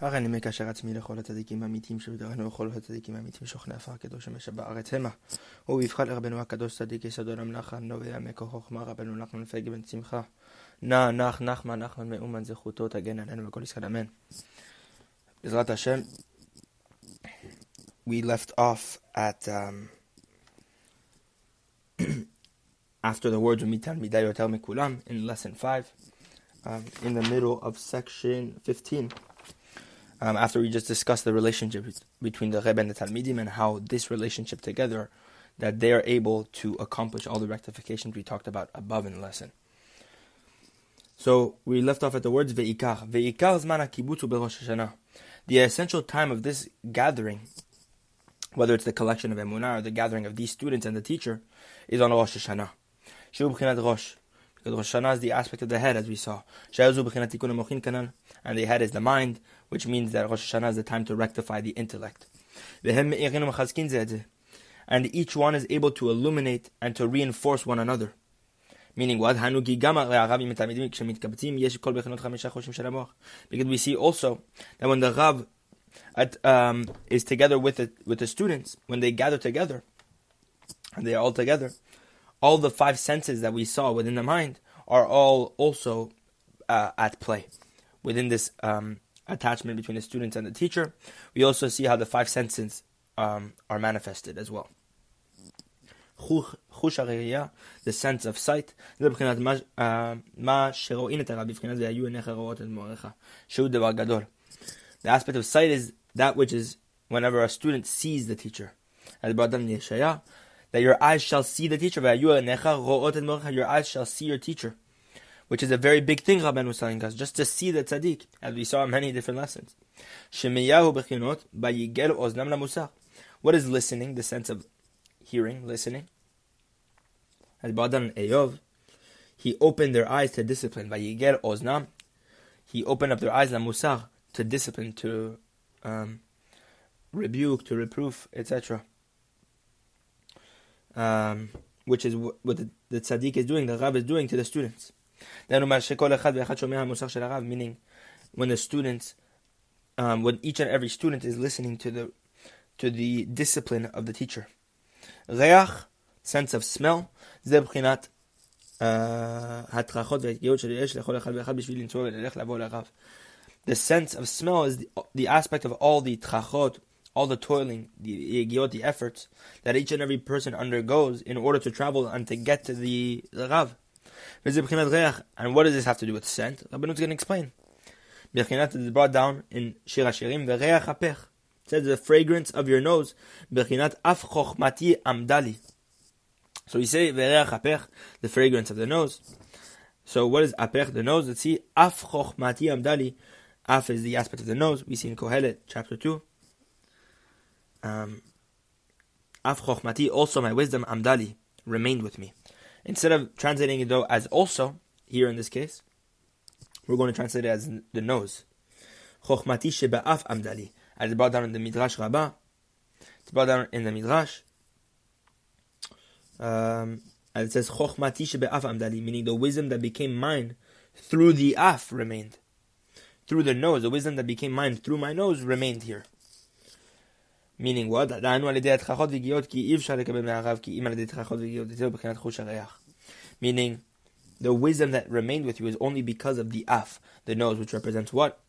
הרי אני מקשר עצמי לכל הצדיקים האמיתיים שבדרכנו וכל הצדיקים האמיתיים שוכני עפר הקדוש שמשב בארץ המה. ובבחר לרבנו הקדוש צדיק יסוד עולם נחן נובע מקור חוכמה רבנו נחמן פגי בן שמחה. נע נח נחמן נחמן מאומן זכותו תגן עלינו וכל ישראל אמן. בעזרת השם, we left off at um, after the words of Mitan Midai Yotel Mekulam in lesson 5 um, in the middle of section 15 um, after we just discussed the relationship between the Rebbe and the Talmidim and how this relationship together, that they are able to accomplish all the rectifications we talked about above in the lesson. So we left off at the words ve'ikar. Ve'ikar zman kibutzu beRosh Hashanah. The essential time of this gathering, whether it's the collection of Emunah or the gathering of these students and the teacher, is on Rosh Hashanah. Shu Rosh. Because Rosh Hashanah is the aspect of the head, as we saw. And the head is the mind, which means that Rosh Hashanah is the time to rectify the intellect. And each one is able to illuminate and to reinforce one another. Meaning what? Because we see also that when the Rav at, um, is together with the, with the students, when they gather together, and they are all together, all the five senses that we saw within the mind are all also uh, at play within this um, attachment between the students and the teacher. We also see how the five senses um, are manifested as well. the sense of sight, uh, the aspect of sight is that which is whenever a student sees the teacher that your eyes shall see the teacher. Your eyes shall see your teacher. Which is a very big thing Rabban was telling us, just to see the tzaddik, as we saw in many different lessons. What is listening? The sense of hearing, listening. As Badan Eyov, he opened their eyes to discipline. Vayigel oznam, he opened up their eyes la musar to discipline, to um, rebuke, to reproof, etc um, which is what the, the tzaddik is doing, the Rav is doing to the students. Meaning, when the students, um, when each and every student is listening to the to the discipline of the teacher. Reach, sense of smell, זה בחינת הטרחות והתגיעות שיש לכל אחד ואחד בשביל לנסוע וללך לבוא לרב. The sense of smell is the, the aspect of all the trachot, all the toiling, the the efforts that each and every person undergoes in order to travel and to get to the, the Rav. And what does this have to do with scent? Rabbanut is going to explain. Bechinat is brought down in Shir HaShirim, Ve'reach HaPech. It says the fragrance of your nose, Bechinat af chochmati amdali. So we say Ve'reach HaPech, the fragrance of the nose. So what is apech, the nose? Let's see, af chochmati amdali. Af is the aspect of the nose. We see in Kohelet, chapter 2 um, Af chokhmati, also my wisdom, amdali, remained with me. Instead of translating it though as also, here in this case, we're going to translate it as the nose. Chokhmati sheba'af amdali. As brought down in the Midrash Rabbah, it's brought down in the Midrash. Um, and it says chokhmati shebe'af amdali, meaning the wisdom that became mine through the af remained. Through the nose, the wisdom that became mine through my nose remained here meaning what? דענו על ידי התכחות וגיאות כי אי אפשר לקבל מהרב כי אם על ידי התכחות וגיאות זהו בחינת חוש הריח. meaning the wisdom that remained with you is only because of the af, the nose, which represents what?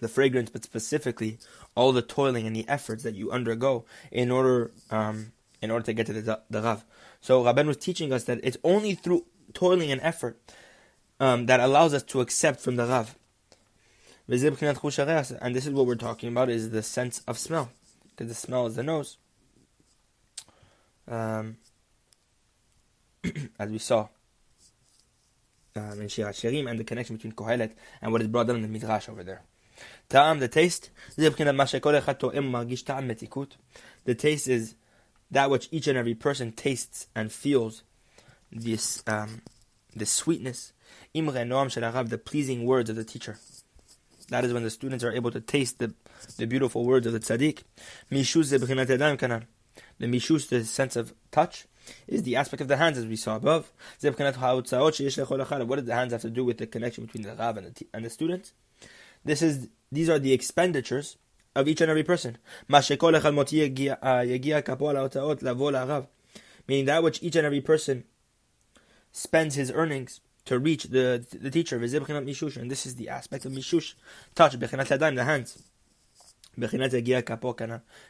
The fragrance, but specifically all the toiling and the efforts that you undergo in order um, in order to get to the, the Rav. So Rabban was teaching us that it's only through toiling and effort um, that allows us to accept from the Rav. And this is what we're talking about: is the sense of smell, because the smell is the nose. Um, as we saw um, in Shir Shirim, and the connection between Kohelet and what is brought down in the Midrash over there. Ta'am, the taste. The taste is that which each and every person tastes and feels this um, the sweetness, the pleasing words of the teacher. That is when the students are able to taste the, the beautiful words of the tzaddik. Mishus The mishus, the sense of touch, is the aspect of the hands as we saw above. What does the hands have to do with the connection between the Rav and the, and the students? This is these are the expenditures of each and every person. Uh, Meaning that which each and every person spends his earnings to reach the the teacher. And this is the aspect of mishush, touch, the hands.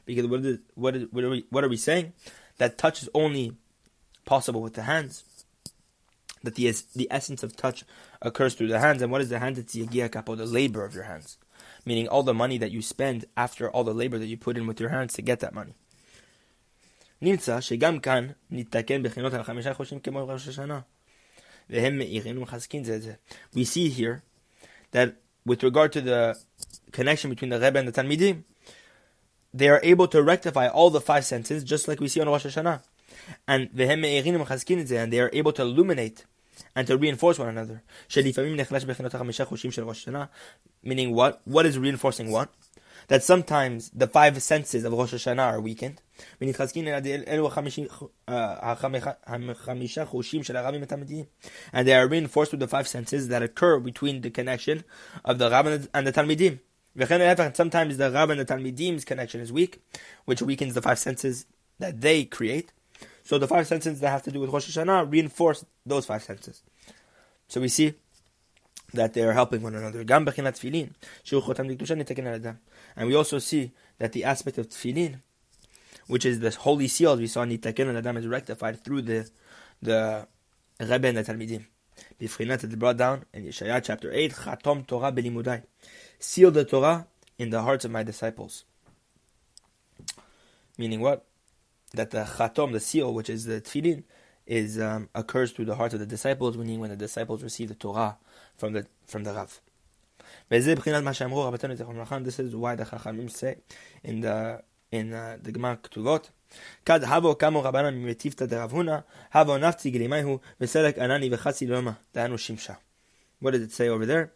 Because what is, what, is, what, are we, what are we saying? That touch is only possible with the hands. That the, the essence of touch occurs through the hands. And what is the hands? It's the labor of your hands meaning all the money that you spend after all the labor that you put in with your hands to get that money. נמצא שגם כאן נתקן בחינות על חמישה חושים כמו ראש השנה. we see here that with regard to the connection between the Rebbe and the Talmidim, they are able to rectify all the five senses, just like we see on Rosh Hashanah. And and they are able to illuminate and to reinforce one another. Meaning what? What is reinforcing what? That sometimes the five senses of Rosh Hashanah are weakened. Uh, and they are reinforced with the five senses that occur between the connection of the Rabbin and the Talmidim. Sometimes the Rabbin and the Talmidim's connection is weak, which weakens the five senses that they create. So the five senses that have to do with Rosh Hashanah reinforce those five senses. So we see that they are helping one another. And we also see that the aspect of tefillin, which is the holy seal we saw in nitaken and adam is rectified through the the Rebbe and the Talmidim. Bifrinat it brought down in Yeshaya chapter 8, Chatom Torah belimudai. Seal the Torah in the hearts of my disciples. Meaning what? that the chatom, the seal, which is the tefillin, is um, occurs through the hearts of the disciples, meaning when the disciples receive the Torah from the from the Rav. This is why the Chachamim say in the in uh, the Gemara Ketuvot, כד הבו כמו רבנן ממטיבתא דרב הונא, הבו נפצי גלימייהו, וסלק ענני וחצי לומה, דהנו shimsha. What did it say over there?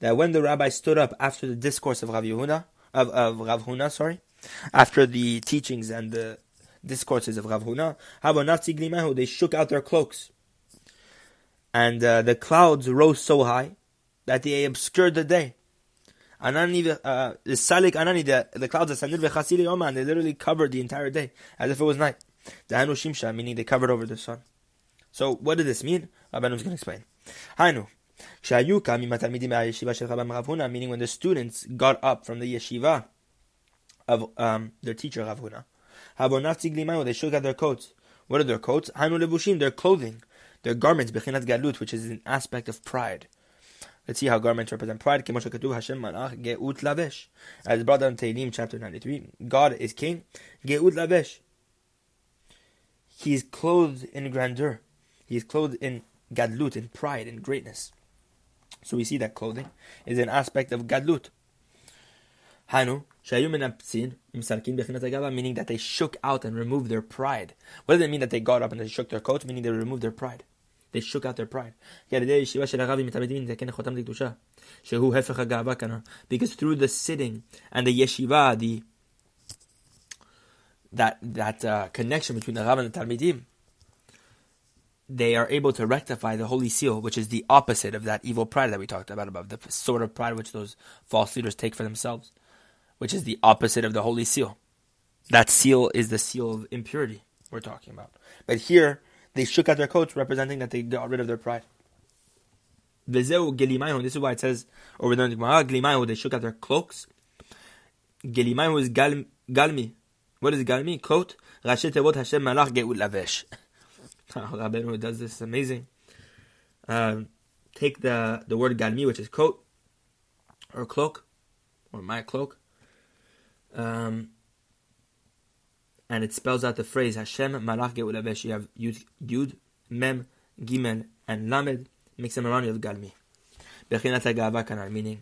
That when the rabbi stood up after the discourse of Rav Yehuda, of, of Rav Huna, sorry, after the teachings and the discourses of Rav Huna. They shook out their cloaks. And uh, the clouds rose so high that they obscured the day. Anani, uh, the Salik Anani, the, the clouds ascended v'chasili yoma, and they literally covered the entire day, as if it was night. Dahanu Shimsha, meaning they covered over the sun. So, what did this mean? Rabbanu is going to explain. Hainu. Meaning when the students got up from the yeshiva of um, their teacher Rav Huna, they shook out their coats. What are their coats? Hanu levushim, their clothing, their garments, bechinat galut, which is an aspect of pride. Let's see how garments represent pride. As brought down in Tehillim chapter 93, God is king, geut lavesh. He is clothed in grandeur. He is clothed in gadlut, in pride, in greatness. So we see that clothing is an aspect of gadlut. Hanu, meaning that they shook out and removed their pride. What does it mean that they got up and they shook their coats? Meaning they removed their pride. They shook out their pride. Because through the sitting and the yeshiva, the that that uh, connection between the Rav and the Talmidim, they are able to rectify the holy seal, which is the opposite of that evil pride that we talked about above, the sort of pride which those false leaders take for themselves which is the opposite of the holy seal. That seal is the seal of impurity we're talking about. But here, they shook out their coats, representing that they got rid of their pride. This is why it says over there in the Gemara, they shook out their cloaks. Gelimayu is gal, galmi. What is galmi? Coat. Rashei tevot Hashem malach geut lavesh. Rabbeinu does this amazing. Um, take the, the word galmi, which is coat, or cloak, or my cloak, um, and it spells out the phrase Hashem Malach Geulavesh. You have Yud, Yud, Mem, Gimel, and Lamed. Makes them around you have Galmi. Bechinat meaning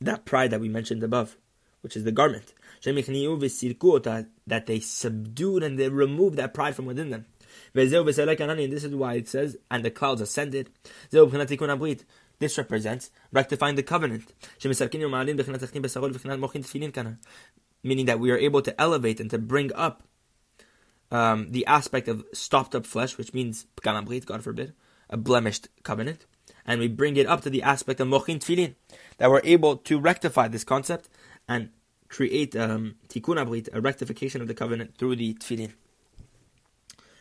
that pride that we mentioned above, which is the garment. That they subdued and they removed that pride from within them. And this is why it says, and the clouds ascended. This represents rectifying the covenant meaning that we are able to elevate and to bring up um, the aspect of stopped up flesh, which means God forbid, a blemished covenant, and we bring it up to the aspect of mochin tefillin, that we're able to rectify this concept and create um, tikkun abrit, a rectification of the covenant through the tefillin.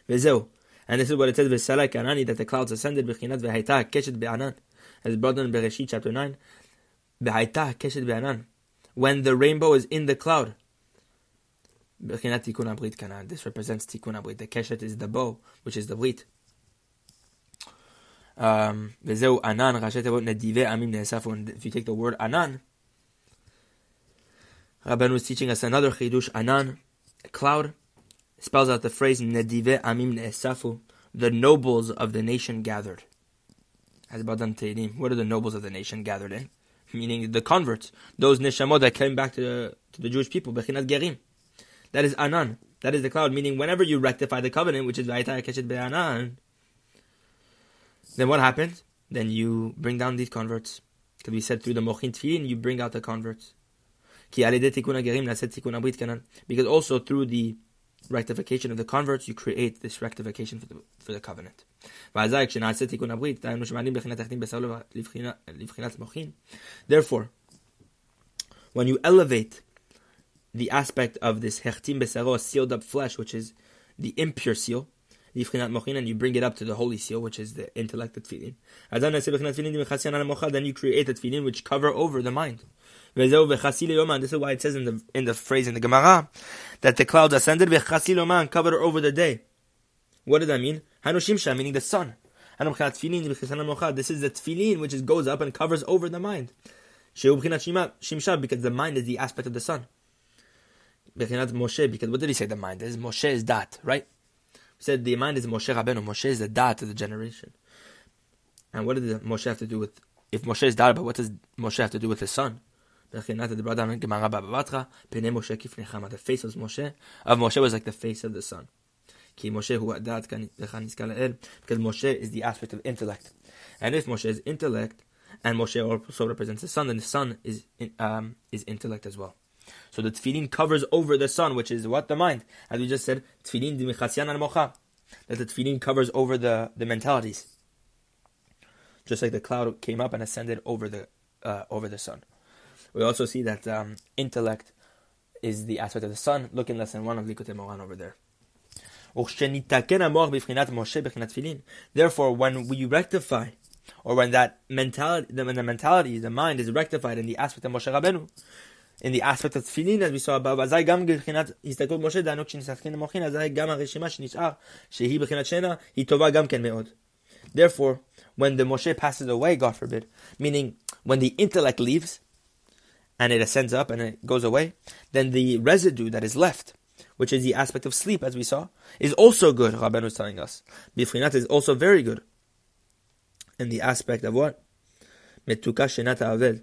Vezeu. And this is what it says, V'salak anani, that the clouds ascended, b'chinat v'haita keshet be'anan. As brought in Bereshit chapter 9. V'haita keshet be'anan when the rainbow is in the cloud. This represents tikkun abrit. The keshet is the bow, which is the brit. Um, if you take the word anan, Rabban was teaching us another chidush anan, cloud, spells out the phrase nedive amim neesafu, the nobles of the nation gathered. As Badan what are the nobles of the nation gathered in? Meaning the converts, those neshamot that came back to the, to the Jewish people, bechinat gerim. That is anan. That is the cloud. Meaning, whenever you rectify the covenant, which is vayita keshet be'anan, then what happens? Then you bring down these converts. Because we said through the mochin tefillin, you bring out the converts. Because also through the rectification of the converts, you create this rectification for the, for the covenant. Therefore, when you elevate the aspect of this hechtim besaro, sealed up flesh, which is the impure seal, and you bring it up to the holy seal, which is the intellect of tefillin. Then you create a tefillin which cover over the mind. This is why it says in the in the phrase in the Gemara that the clouds ascended and covered over the day. What does that mean? Hanushimsha, meaning the sun. This is the tefillin which is, goes up and covers over the mind. Shimsha, Because the mind is the aspect of the sun. Moshe, Because what did he say the mind is? Moshe is that, right? He said the mind is Moshe Rabbeinu. Moshe is the dat of the generation. And what did Moshe have to do with, if Moshe is dat, but what does Moshe have to do with his son? The face of Moshe of Moshe was like the face of the sun. Because Moshe is the aspect of intellect. And if Moshe is intellect, and Moshe also represents the sun, then the sun is um, is intellect as well. So the tefillin covers over the sun, which is what the mind. As we just said, tefillin dimichasyan al mocha. That the tefillin covers over the, the mentalities. Just like the cloud came up and ascended over the uh, over the sun. We also see that um, intellect is the aspect of the sun. Look in lesson one of Likutei Moharan over there. Therefore, when we rectify, or when that mentality, when the mentality, the mind is rectified in the aspect of Moshe Rabbeinu, in the aspect of tefillin, as we saw above, אזי גם מבחינת הסתכלות משה, דהיינו כשנסתכל למוחין, אזי גם הרשימה שנשאר, שהיא בחינת שינה, היא טובה גם כן מאוד. Therefore, when the Moshe passes away, God forbid, meaning when the intellect leaves, and it ascends up and it goes away, then the residue that is left, which is the aspect of sleep, as we saw, is also good, Rabbeinu is telling us. Bifrinat is also very good. In the aspect of what? Metuka shenata aved.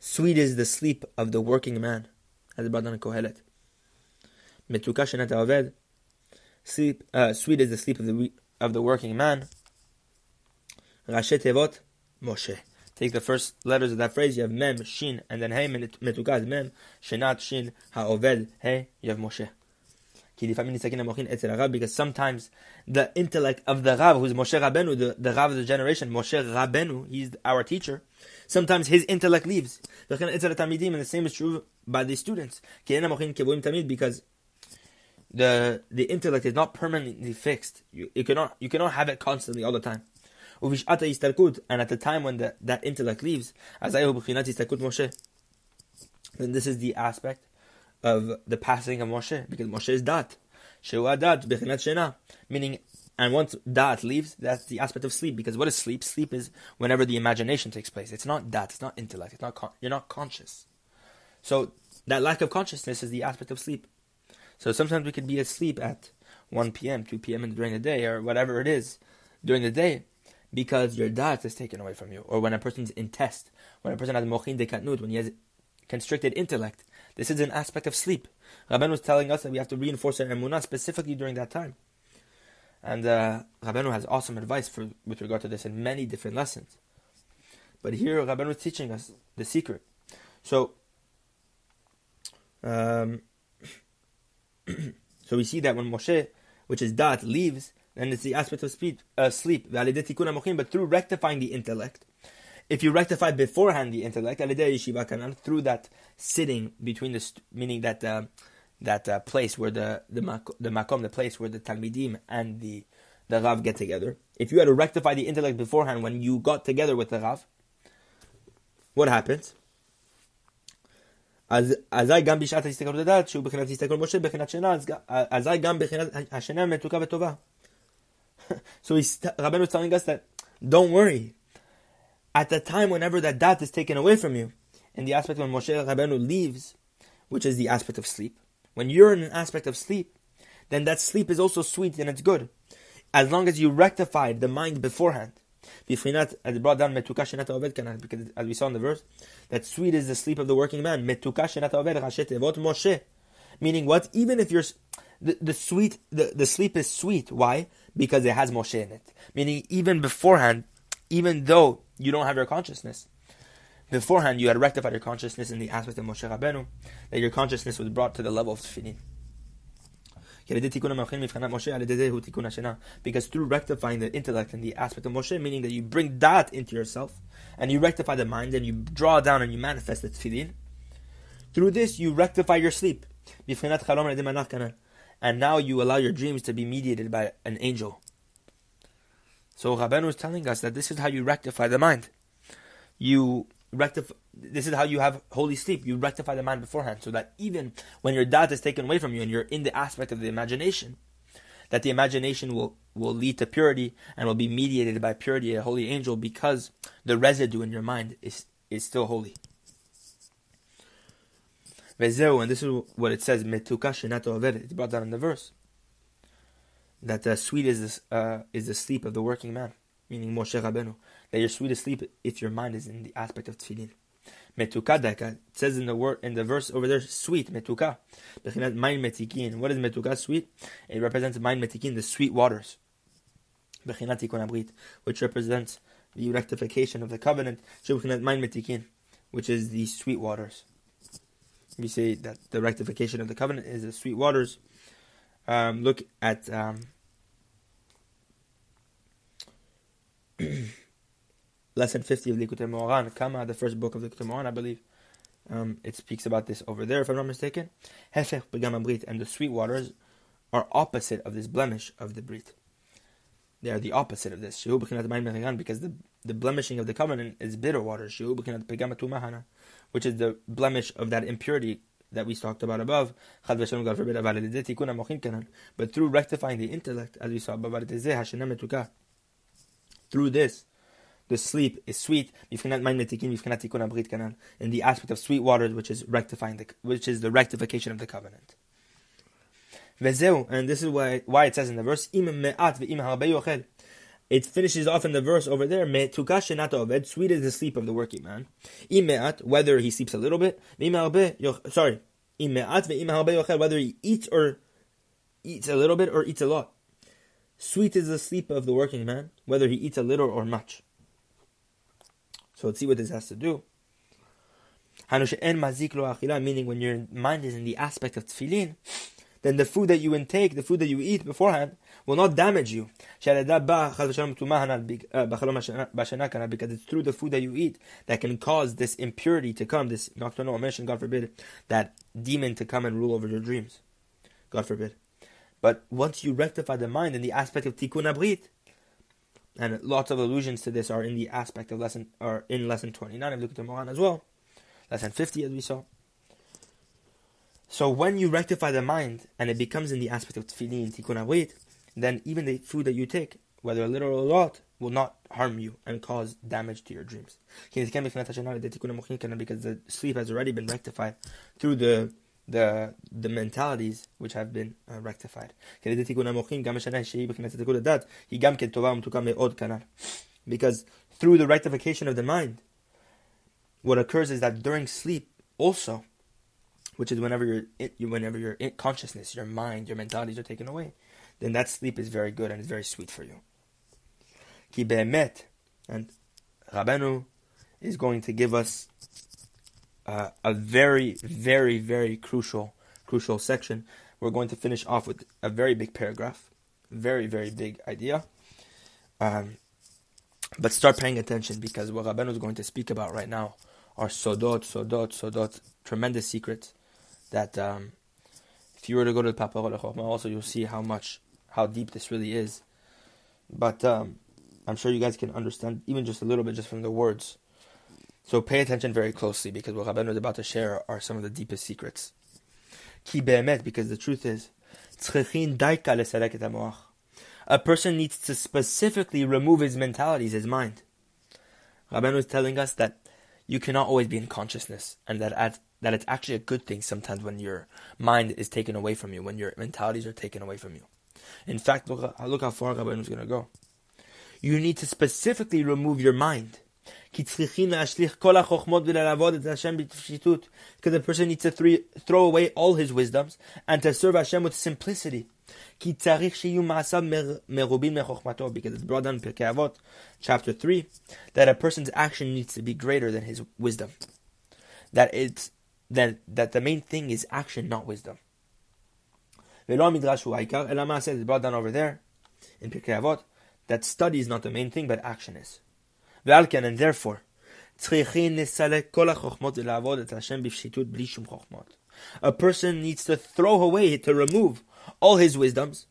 Sweet is the sleep of the working man, as in Kohelet. Metuka shenata aved. Sleep, uh, sweet is the sleep of the of the working man. Rashet Tevot, Moshe. Take the first letters of that phrase, you have mem, shin, and then hey, metukaz, mem, shenat, shin, ha'oved, hey, you have Moshe. Because sometimes the intellect of the Rav, who's Moshe Rabenu, the, the Rav of the generation, Moshe Rabenu, he's our teacher, sometimes his intellect leaves. And the same is true by the students. Because the the intellect is not permanently fixed. You, you cannot you cannot have it constantly all the time. And at the time when the, that intellect leaves, Moshe, then this is the aspect of the passing of Moshe, because Moshe is dat. dat, meaning, and once dat leaves, that's the aspect of sleep, because what is sleep? Sleep is whenever the imagination takes place. It's not dat, it's not intellect, it's not con- you're not conscious. So that lack of consciousness is the aspect of sleep. So sometimes we could be asleep at 1 p.m., 2 p.m. during the day, or whatever it is during the day, because your dat is taken away from you. Or when a person's in test, when a person has mochin de katnut, when he has constricted intellect, this is an aspect of sleep. Rabbeinu was telling us that we have to reinforce our emunah specifically during that time. And uh, Rabbeinu has awesome advice for, with regard to this in many different lessons. But here Rabbeinu is teaching us the secret. So, um, so we see that when Moshe, which is dat, leaves, then it's the aspect of speed, uh, sleep. But through rectifying the intellect, if you rectify beforehand the intellect, through that sitting between the, meaning that uh, that uh, place where the the, the makom, the place where the talmidim and the the rav get together. If you had to rectify the intellect beforehand when you got together with the rav, what happens? אזי גם בשעת ההסתכלות לדעת, שהוא בחינת הסתכלות משה, בחינת שינה, אזי גם בחינת השינה מתוקה וטובה. So Rabbeinu is telling us that, don't worry. At the time whenever that dat is taken away from you, in the aspect when Moshe Rabbeinu leaves, which is the aspect of sleep, when you're in an aspect of sleep, then that sleep is also sweet and it's good. As long as you rectified the mind beforehand. Bifrinat, as brought down, metuka because as we saw in the verse, that sweet is the sleep of the working man. Metuka Moshe. Meaning what? Even if you're, the, the sweet, the, the sleep is sweet. Why? Because it has Moshe in it. Meaning even beforehand, even though you don't have your consciousness, beforehand you had rectified your consciousness in the aspect of Moshe Rabbeinu, that your consciousness was brought to the level of tefillin. Because through rectifying the intellect and the aspect of Moshe, meaning that you bring that into yourself, and you rectify the mind, and you draw down and you manifest the tefillin, through this you rectify your sleep. And now you allow your dreams to be mediated by an angel. So Rabbeinu is telling us that this is how you rectify the mind. You rectify this is how you have holy sleep. You rectify the mind beforehand, so that even when your dad is taken away from you and you're in the aspect of the imagination, that the imagination will, will lead to purity and will be mediated by purity, a holy angel, because the residue in your mind is, is still holy. And this is what it says, metuka shenato It's brought down in the verse. That uh, sweet is, the, uh, is the sleep of the working man, meaning Moshe Rabbeinu. That you're sweet asleep if your mind is in the aspect of tefillin. Metuka deka. It says in the word in the verse over there, sweet metuka. Main metikin. What is metuka? Sweet. It represents main metikin, the sweet waters. Which represents the rectification of the covenant. Metikin, which is the sweet waters. We say that the rectification of the covenant is the sweet waters. Um, look at um, lesson 50 of Likutei Moharan, Kama, the first book of Likutei Moharan, I believe. Um, it speaks about this over there, if I'm not mistaken. Hefech begam brit, and the sweet waters are opposite of this blemish of the brit. They are the opposite of this. Because the, the blemishing of the covenant is bitter water. which is the blemish of that impurity that we talked about above. But through rectifying the intellect, as we saw, through this, the sleep is sweet, in the aspect of sweet waters, which is rectifying the, which is the rectification of the covenant. And this is why, why it says in the verse, it finishes off in the verse over there, sweet is the sleep of the working man. Whether he sleeps a little bit, sorry, whether he eats or eats a little bit or eats a lot. Sweet is the sleep of the working man, whether he eats a little or much. So let's see what this has to do. Meaning, when your mind is in the aspect of tefillin, then the food that you intake, the food that you eat beforehand, will not damage you. Uh, because it's through the food that you eat that can cause this impurity to come, this nocturnal emission, God forbid, that demon to come and rule over your dreams. God forbid. But once you rectify the mind in the aspect of tikkun abrit, and lots of allusions to this are in the aspect of lesson or in lesson 29 of Moharan as well, lesson 50 as we saw. So when you rectify the mind and it becomes in the aspect of tefillin, tikkun avrit, then even the food that you take, whether a little or a lot, will not harm you and cause damage to your dreams. Because the sleep has already been rectified through the the the mentalities which have been uh, rectified. Because through the rectification of the mind, what occurs is that during sleep also, which is whenever your whenever your consciousness, your mind, your mentalities are taken away, then that sleep is very good and it's very sweet for you. And Rabenu is going to give us uh, a very, very, very crucial, crucial section. We're going to finish off with a very big paragraph very, very big idea. Um, but start paying attention because what Rabbeinu is going to speak about right now are sodot, sodot, sodot, tremendous secrets that um, if you were to go to the Papa also you'll see how much, how deep this really is. But um, I'm sure you guys can understand even just a little bit just from the words. So pay attention very closely because what Rabbeinu is about to share are some of the deepest secrets. Ki be'emet, because the truth is, a person needs to specifically remove his mentalities, his mind. Rabbeinu is telling us that you cannot always be in consciousness, and that that it's actually a good thing sometimes when your mind is taken away from you, when your mentalities are taken away from you. In fact, look, look how far Rabbeinu is going to go. You need to specifically remove your mind. Because the person needs to throw away all his wisdoms and to serve Hashem with simplicity. Because it's brought down in Avot, chapter 3, that a person's action needs to be greater than his wisdom. That it's that, that the main thing is action, not wisdom. Elama says it's brought down over there in Pirkei Avot that study is not the main thing, but action is. And therefore, a person needs to throw away, to remove all his wisdoms,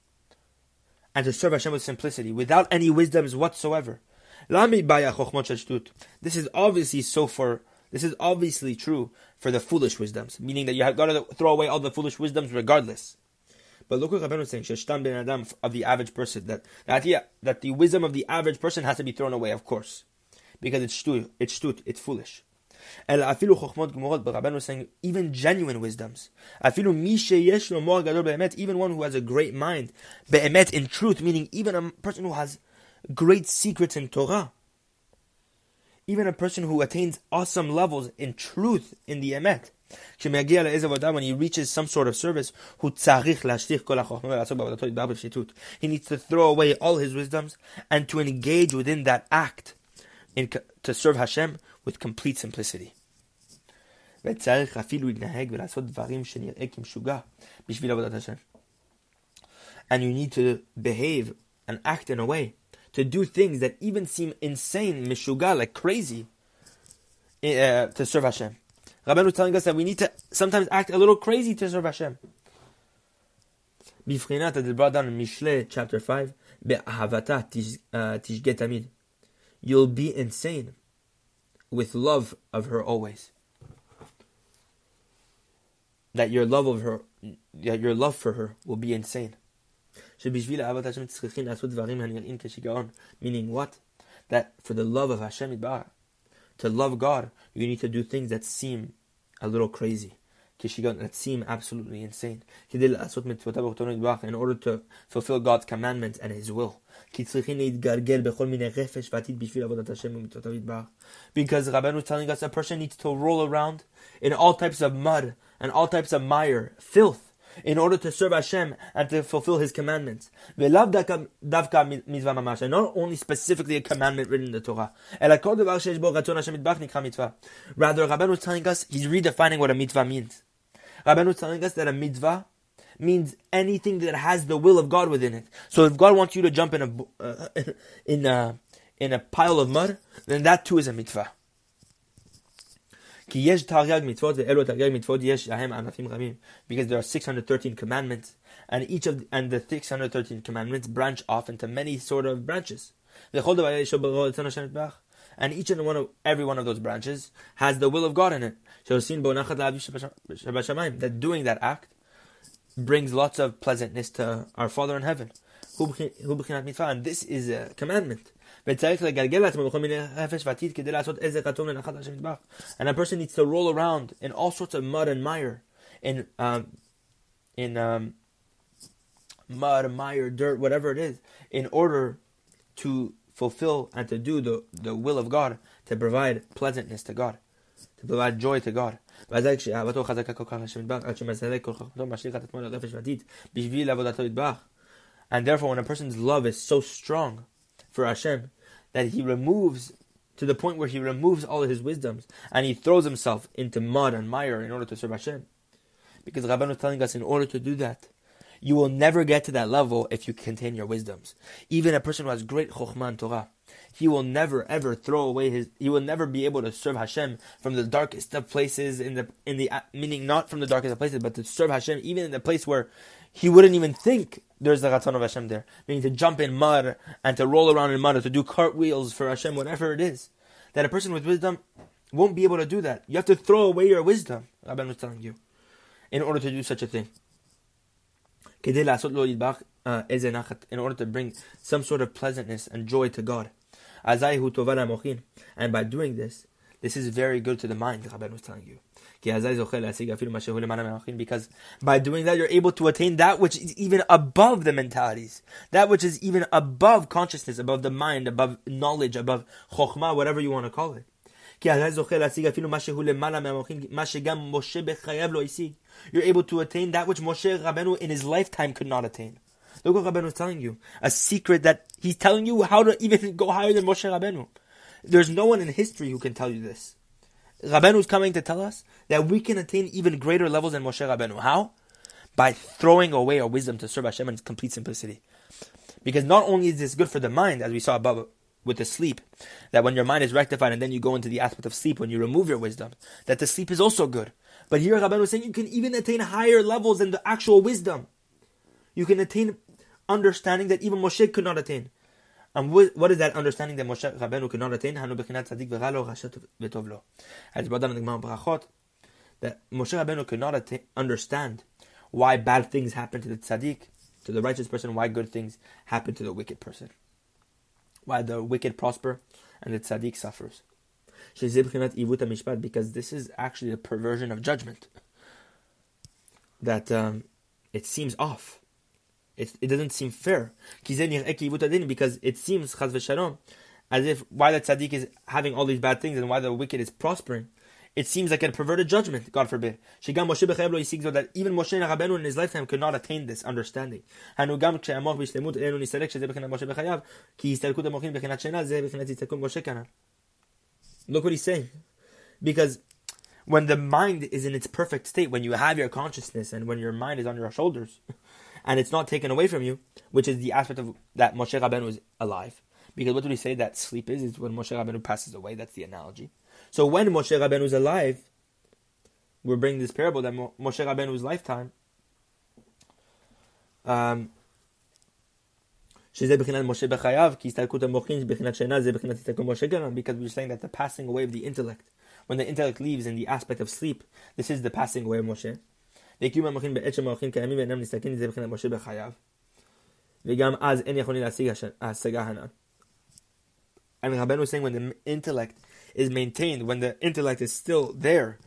and to serve Hashem with simplicity, without any wisdoms whatsoever. This is obviously so for this is obviously true for the foolish wisdoms, meaning that you have got to throw away all the foolish wisdoms regardless. But look what Rabbeinu is saying, Sheshtam ben Adam of the average person, that the idea that the wisdom of the average person has to be thrown away, of course. Because it's stut, it's stut, it's foolish. And afilu chokhmot gemorot, but Rabbeinu is saying even genuine wisdoms. Afilu mishe yesh lo gadol be'emet, even one who has a great mind, be'emet in truth, meaning even a person who has great secrets in Torah. Even a person who attains awesome levels in truth in the emet. When he reaches some sort of service, he needs to throw away all his wisdoms and to engage within that act in, to serve Hashem with complete simplicity. And you need to behave and act in a way to do things that even seem insane, mishuga, like crazy, uh, to serve Hashem. Rabbeinu telling us that we need to sometimes act a little crazy to serve Hashem. Is brought down in Mishle chapter 5, Be'ahavata tishget tamid. You'll be insane with love of her always. That your love of her, that your love for her will be insane. Meaning what? That for the love of Hashem, to love God, you need to do things that seem a little crazy. That seem absolutely insane. In order to fulfill God's commandments and His will. Because Rabbeinu is telling us a person needs to roll around in all types of mud and all types of mire, filth, in order to serve Hashem and to fulfill His commandments. And not only specifically a commandment written in the Torah. Rather, Rabbeinu is telling us, he's redefining what a mitzvah means. Rabbeinu is telling us that a mitzvah means anything that has the will of God within it. So if God wants you to jump in a, uh, in a, in a pile of mud, then that too is a mitzvah. Because there are 613 commandments, and each of and the 613 commandments branch off into many sort of branches. And each and one of every one of those branches has the will of God in it. That doing that act brings lots of pleasantness to our Father in heaven. And this is a commandment. And a person needs to roll around in all sorts of mud and mire, in um, in um, mud, mire, dirt, whatever it is, in order to fulfill and to do the, the will of God, to provide pleasantness to God, to provide joy to God. And therefore, when a person's love is so strong for Hashem, that he removes to the point where he removes all his wisdoms and he throws himself into mud and mire in order to serve Hashem. Because Rabban is telling us in order to do that, You will never get to that level if you contain your wisdoms. Even a person who has great chokhmah and Torah, he will never ever throw away his. He will never be able to serve Hashem from the darkest of places in the in the meaning not from the darkest of places, but to serve Hashem even in the place where he wouldn't even think there's the Ratzon of Hashem there. Meaning to jump in mud and to roll around in mud or to do cartwheels for Hashem, whatever it is. That a person with wisdom won't be able to do that. You have to throw away your wisdom, Rabban was telling you, in order to do such a thing. Uh, in order to bring some sort of pleasantness and joy to God. And by doing this, this is very good to the mind, Rabban was telling you. Because by doing that, you're able to attain that which is even above the mentalities, that which is even above consciousness, above the mind, above knowledge, above chokhmah, whatever you want to call it. You're able to attain that which Moshe Rabbeinu in his lifetime could not attain. Look what Rabbeinu is telling you. A secret that he's telling you how to even go higher than Moshe Rabbeinu. There's no one in history who can tell you this. Rabbeinu is coming to tell us that we can attain even greater levels than Moshe Rabbeinu. How? By throwing away our wisdom to serve Hashem in complete simplicity. Because not only is this good for the mind, as we saw above with the sleep, that when your mind is rectified and then you go into the aspect of sleep when you remove your wisdom, that the sleep is also good. But here Rabbeinu is saying you can even attain higher levels than the actual wisdom. You can attain understanding that even Moshe could not attain. And what is that understanding that Moshe Rabbeinu could not attain? Hanu bechinat tzadik v'ralo rashat v'tov lo. As brought down in the Gemara Brachot, that Moshe Rabbeinu could not understand why bad things happen to the tzaddik, to the righteous person, why good things happen to the wicked person. Why the wicked prosper and the tzaddik suffers. Because this is actually a perversion of judgment. That um, it seems off. It, it doesn't seem fair. Because it seems, as if why the tzaddik is having all these bad things and why the wicked is prospering. It seems like a perverted judgment, God forbid. That even Moshe Rabbeinu in his lifetime could not attain this understanding. Look what he's saying. Because when the mind is in its perfect state, when you have your consciousness and when your mind is on your shoulders, and it's not taken away from you, which is the aspect of that Moshe Rabbeinu was alive. Because what do we say that sleep is? Is when Moshe Rabbeinu passes away. That's the analogy. So when Moshe Rabbeinu is alive, we're bringing this parable that Moshe Rabbeinu's lifetime. Um, because we're saying that the passing away of the intellect, when the intellect leaves in the aspect of sleep, this is the passing away of Moshe. וקיום המוחין בעת שמוחין קיימים ואינם נסתכלים זה מבחינת משה בחייו. וגם אז אין יכולים להשיג ההשגה הנ"ל. And Rabbeinu was saying when the intellect is maintained, when the intellect is still there,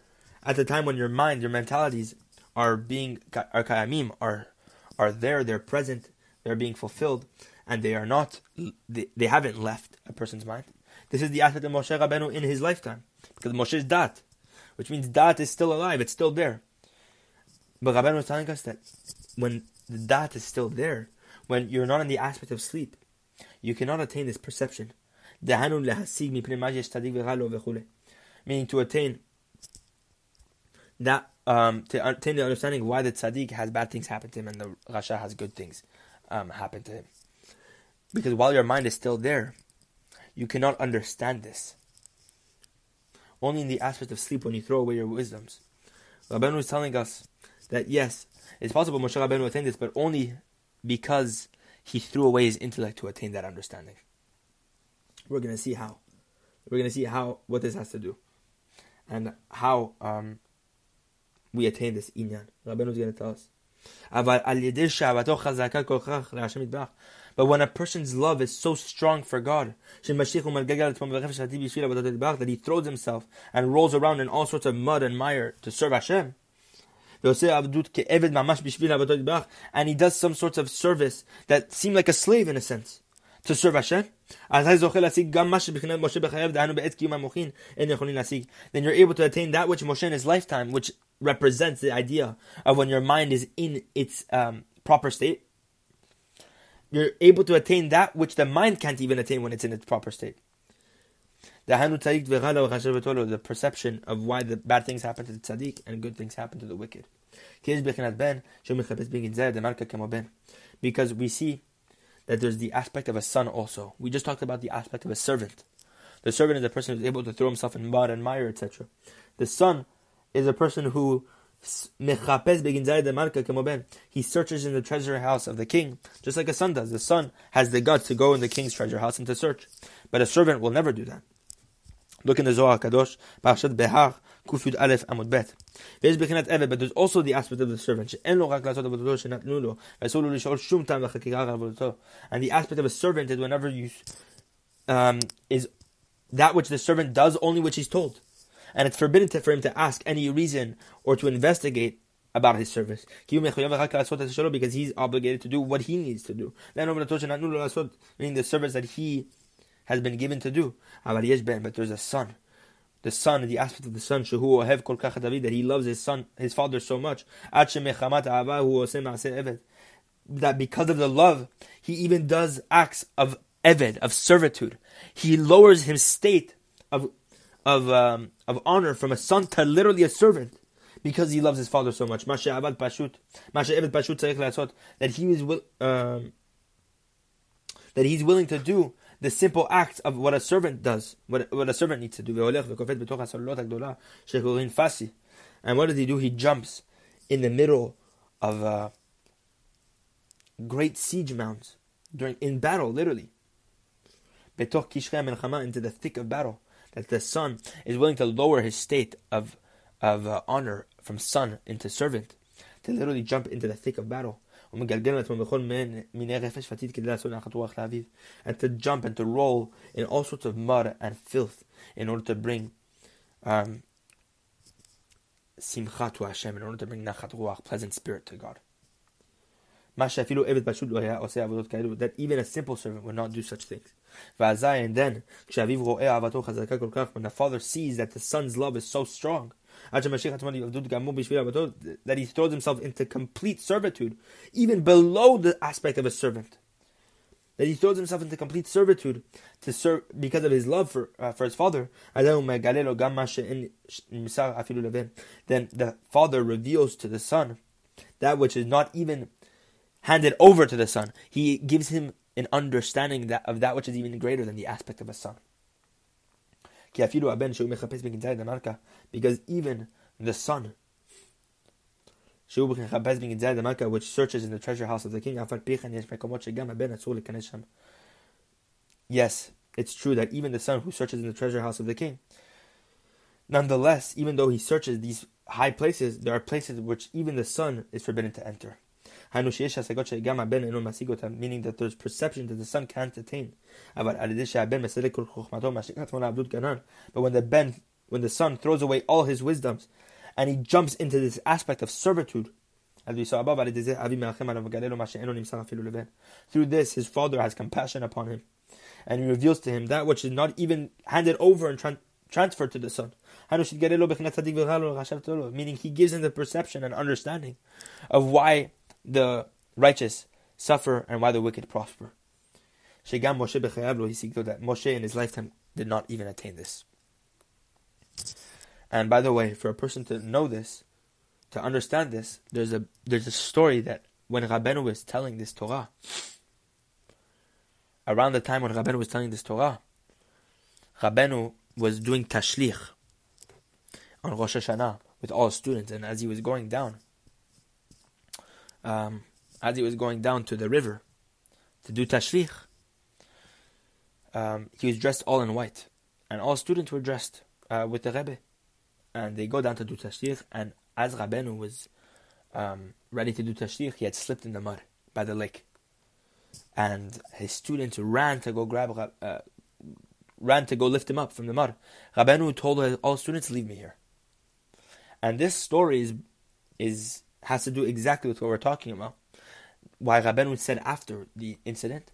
at the time when your mind, your mentalities are being are kayamim, are are there, they're present, they're being fulfilled, and they are not, they, they haven't left a person's mind. This is the aspect of Moshe Rabbeinu in his lifetime, because Moshe is dat, which means dat is still alive, it's still there. But Rabban was telling us that when the dat is still there, when you're not in the aspect of sleep, you cannot attain this perception. Meaning to attain that um, to attain the understanding why the tzaddik has bad things happen to him and the rasha has good things um, happen to him. Because while your mind is still there, you cannot understand this. Only in the aspect of sleep when you throw away your wisdoms. Rabban was telling us that yes, it's possible Moshe Rabbeinu attained this, but only because he threw away his intellect to attain that understanding. We're going to see how. We're going to see how what this has to do, and how um, we attain this inyan. Rabbeinu is to tell us. But when a person's love is so strong for God, that he throws himself and rolls around in all sorts of mud and mire to serve Hashem, and he does some sorts of service that seem like a slave in a sense to serve Hashem. Then you're able to attain that which Moshe in his lifetime, which represents the idea of when your mind is in its um, proper state. You're able to attain that which the mind can't even attain when it's in its proper state. The perception of why the bad things happen to the tzaddik and good things happen to the wicked. Because we see that there's the aspect of a son also. We just talked about the aspect of a servant. The servant is a person who's able to throw himself in mud and mire, etc. The son is a person who he searches in the treasure house of the king, just like a son does. The son has the guts to go in the king's treasure house and to search. But a servant will never do that. Look in the Zohar Kadosh, Parashat Behar, Kufud Aleph Amud Bet. There's Bechinat Eved, but there's also the aspect of the servant. And the aspect of a servant is whenever you um, is that which the servant does, only which he's told and it's forbidden to, for him to ask any reason or to investigate about his service. Because he's obligated to do what he needs to do. Meaning the service that he has been given to do. But there's a son. The son, the aspect of the son, that he loves his son, his father so much. That because of the love, he even does acts of eved, of servitude. He lowers his state of of um, of honor from a son to literally a servant because he loves his father so much. That he is um, that he's willing to do the simple act of what a servant does, what, what a servant needs to do. And what does he do? He jumps in the middle of uh, great siege mounds during in battle, literally. Into the thick of battle that the son is willing to lower his state of of uh, honor from son into servant, to literally jump into the thick of battle. And to jump and to roll in all sorts of mud and filth in order to bring um, simcha to Hashem, in order to bring nachat ruach, pleasant spirit to God. That even a simple servant would not do such things. And then, when the father sees that the son's love is so strong, that he throws himself into complete servitude, even below the aspect of a servant. That he throws himself into complete servitude to serve because of his love for uh, for his father. Then the father reveals to the son that which is not even handed over to the son. He gives him an understanding that, of that which is even greater than the aspect of a son. Because even the son, which searches in the treasure house of the king, yes, it's true that even the son who searches in the treasure house of the king, nonetheless, even though he searches these high places, there are places which even the son is forbidden to enter meaning that there's perception that the son can't attain. But when the ben, when the son throws away all his wisdoms, and he jumps into this aspect of servitude, as we saw above, through this his father has compassion upon him, and he reveals to him that which is not even handed over and tra- transferred to the son. Meaning he gives him the perception and understanding of why the righteous suffer and why the wicked prosper. Shegam Moshe that Moshe in his lifetime did not even attain this. And by the way, for a person to know this, to understand this, there's a there's a story that when Rabbeinu was telling this Torah, around the time when Rabbeinu was telling this Torah, Rabbeinu was doing tashlich on Rosh Hashanah with all students, and as he was going down, um, as he was going down to the river to do tashlich, um, he was dressed all in white, and all students were dressed uh, with the Rebbe, and they go down to do tashlich, and as Rabbeinu was um, ready to do tashlich, he had slipped in the mud by the lake, and his students ran to go grab, uh, ran to go lift him up from the mud. Rabbeinu told all students, "Leave me here." And this story is is has to do exactly with what we're talking about. Why Rabbeinu said after the incident,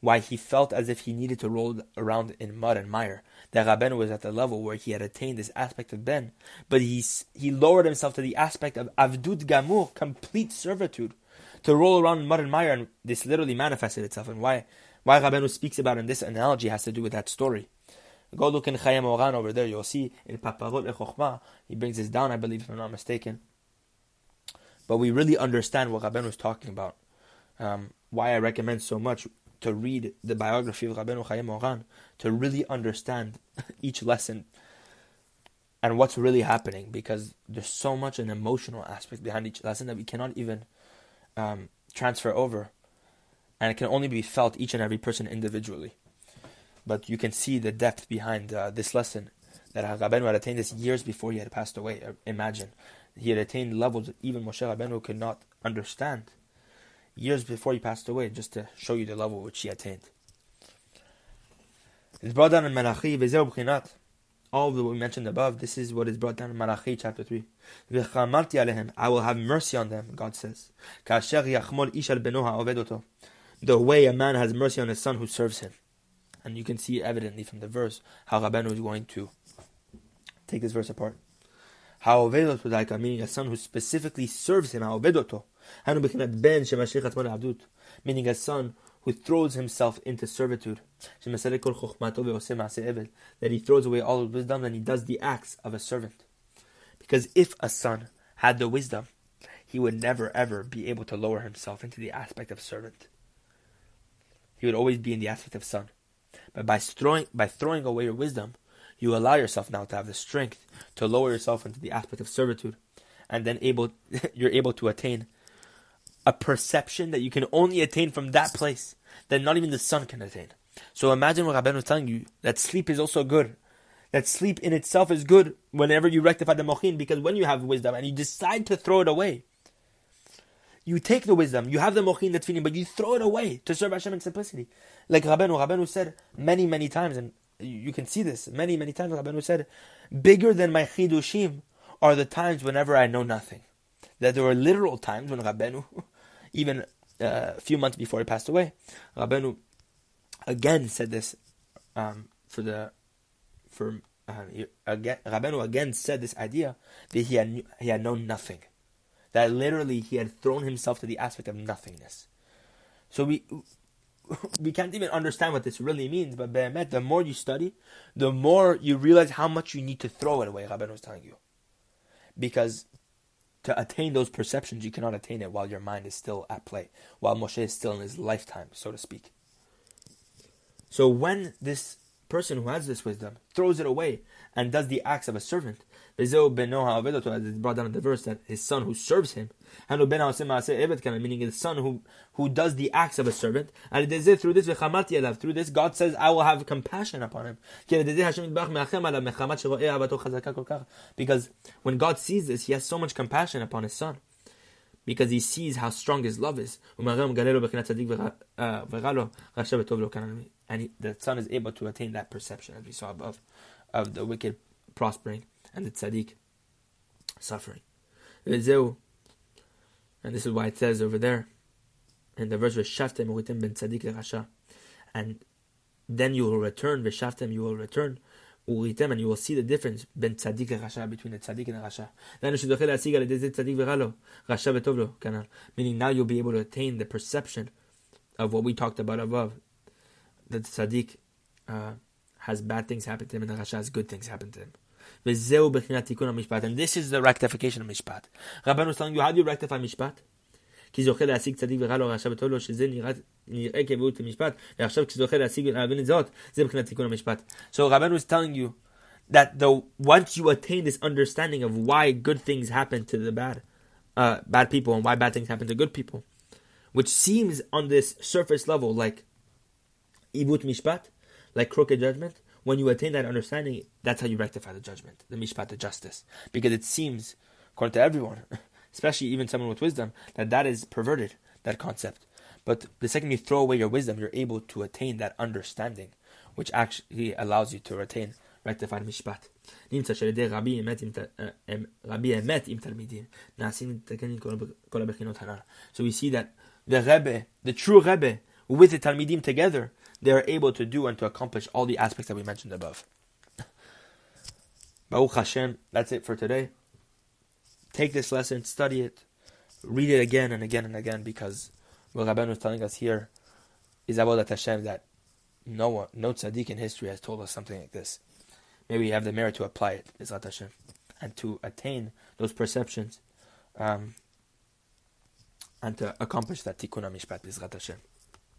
why he felt as if he needed to roll around in mud and mire. That Rabbeinu was at the level where he had attained this aspect of Ben, but he he lowered himself to the aspect of Avdut Gamur, complete servitude, to roll around in mud and mire, and this literally manifested itself. And why why Rabbeinu speaks about in this analogy has to do with that story. Go look in Chayei Moharan over there, you'll see in Parparaot Lechochma, he brings this down, I believe, if I'm not mistaken but we really understand what Rabbeinu was talking about. Um, why I recommend so much to read the biography of Rabbeinu Chayei Moharan to really understand each lesson and what's really happening because there's so much an emotional aspect behind each lesson that we cannot even um, transfer over and it can only be felt each and every person individually but you can see the depth behind uh, this lesson that Rabbeinu had attained this years before he had passed away. Uh, imagine. He had attained levels that even Moshe Rabbeinu could not understand years before he passed away, just to show you the level which he attained. It's brought down in Malachi, all of what we mentioned above, this is what is brought down in Malachi chapter 3. I will have mercy on them, God says. The way a man has mercy on his son who serves him. And you can see evidently from the verse how Rabbeinu is going to take this verse apart. How Ha'ovedot meaning a son who specifically serves him. Ha'ovedoto. Meaning a son who throws himself into servitude. That he throws away all his wisdom and he does the acts of a servant. Because if a son had the wisdom, he would never ever be able to lower himself into the aspect of servant. He would always be in the aspect of son. But by throwing by throwing away your wisdom, you allow yourself now to have the strength to lower yourself into the aspect of servitude, and then able you're able to attain a perception that you can only attain from that place that not even the son can attain. So imagine what Rabbeinu is telling you that sleep is also good. That sleep in itself is good whenever you rectify the mochin, because when you have wisdom and you decide to throw it away, you take the wisdom, you have the mochin that's feeling, but you throw it away to serve Hashem in simplicity. Like Rabbeinu, Rabbeinu said many, many times, and you can see this many, many times. Rabbeinu said, "Bigger than my chidushim are the times whenever I know nothing." That there were literal times when Rabbeinu, even uh, a few months before he passed away, Rabbeinu again said this um, for the for uh, again Rabbeinu again said this idea that he had he had known nothing that literally he had thrown himself to the aspect of nothingness. So we we can't even understand what this really means, but Be'emet, the more you study, the more you realize how much you need to throw it away, Rabban was telling you. Because to attain those perceptions, you cannot attain it while your mind is still at play, while Moshe is still in his lifetime, so to speak. So when this person who has this wisdom throws it away and does the acts of a servant, as it's brought down in the verse that his son who serves him, meaning his son who, who does the acts of a servant, and through this, through this, God says, I will have compassion upon him. Because when God sees this, he has so much compassion upon his son. Because he sees how strong his love is. And he, the son is able to attain that perception, as we saw above, of the wicked prospering and the tzaddik suffering. And this is why it says over there in the verse Veshaftem ben tzaddik rasha, and then you will return Veshaftem you will return Uritem and you will see the difference ben tzaddik rasha between the tzaddik and the rasha. Meaning now you'll be able to attain the perception of what we talked about above that tzaddik uh, has bad things happen to him and the Rasha has good things happen to him. And this is the rectification of Mishpat. Rabban was telling you, how do you rectify Mishpat? כי זוכה להשיג צדיק ורע לו רשע וטוב לו, שזה נראה, נראה כבהות המשפט, ועכשיו כשזוכה להשיג ולהבין את זאת, זה מבחינת תיקון המשפט. So Rabban was telling you that the, once you attain this understanding of why good things happen to the bad, uh, bad people and why bad things happen to good people, which seems on this surface level like ibut mishpat like crooked judgment when you attain that understanding, that's how you rectify the judgment, the mishpat, the justice. Because it seems, according to everyone, especially even someone with wisdom, that that is perverted, that concept. But the second you throw away your wisdom, you're able to attain that understanding, which actually allows you to retain rectified mishpat. Eh, so we see that the Rebbe, the true Rebbe, with the Talmidim together, they are able to do and to accomplish all the aspects that we mentioned above. Baruch Hashem, that's it for today. Take this lesson, study it, read it again and again and again because what Rabbeinu is telling us here is Avodat Hashem that no one, no tzaddik in history has told us something like this. Maybe you have the merit to apply it, Izrat Hashem, and to attain those perceptions um, and to accomplish that tikkun mishpat B'ezrat Hashem.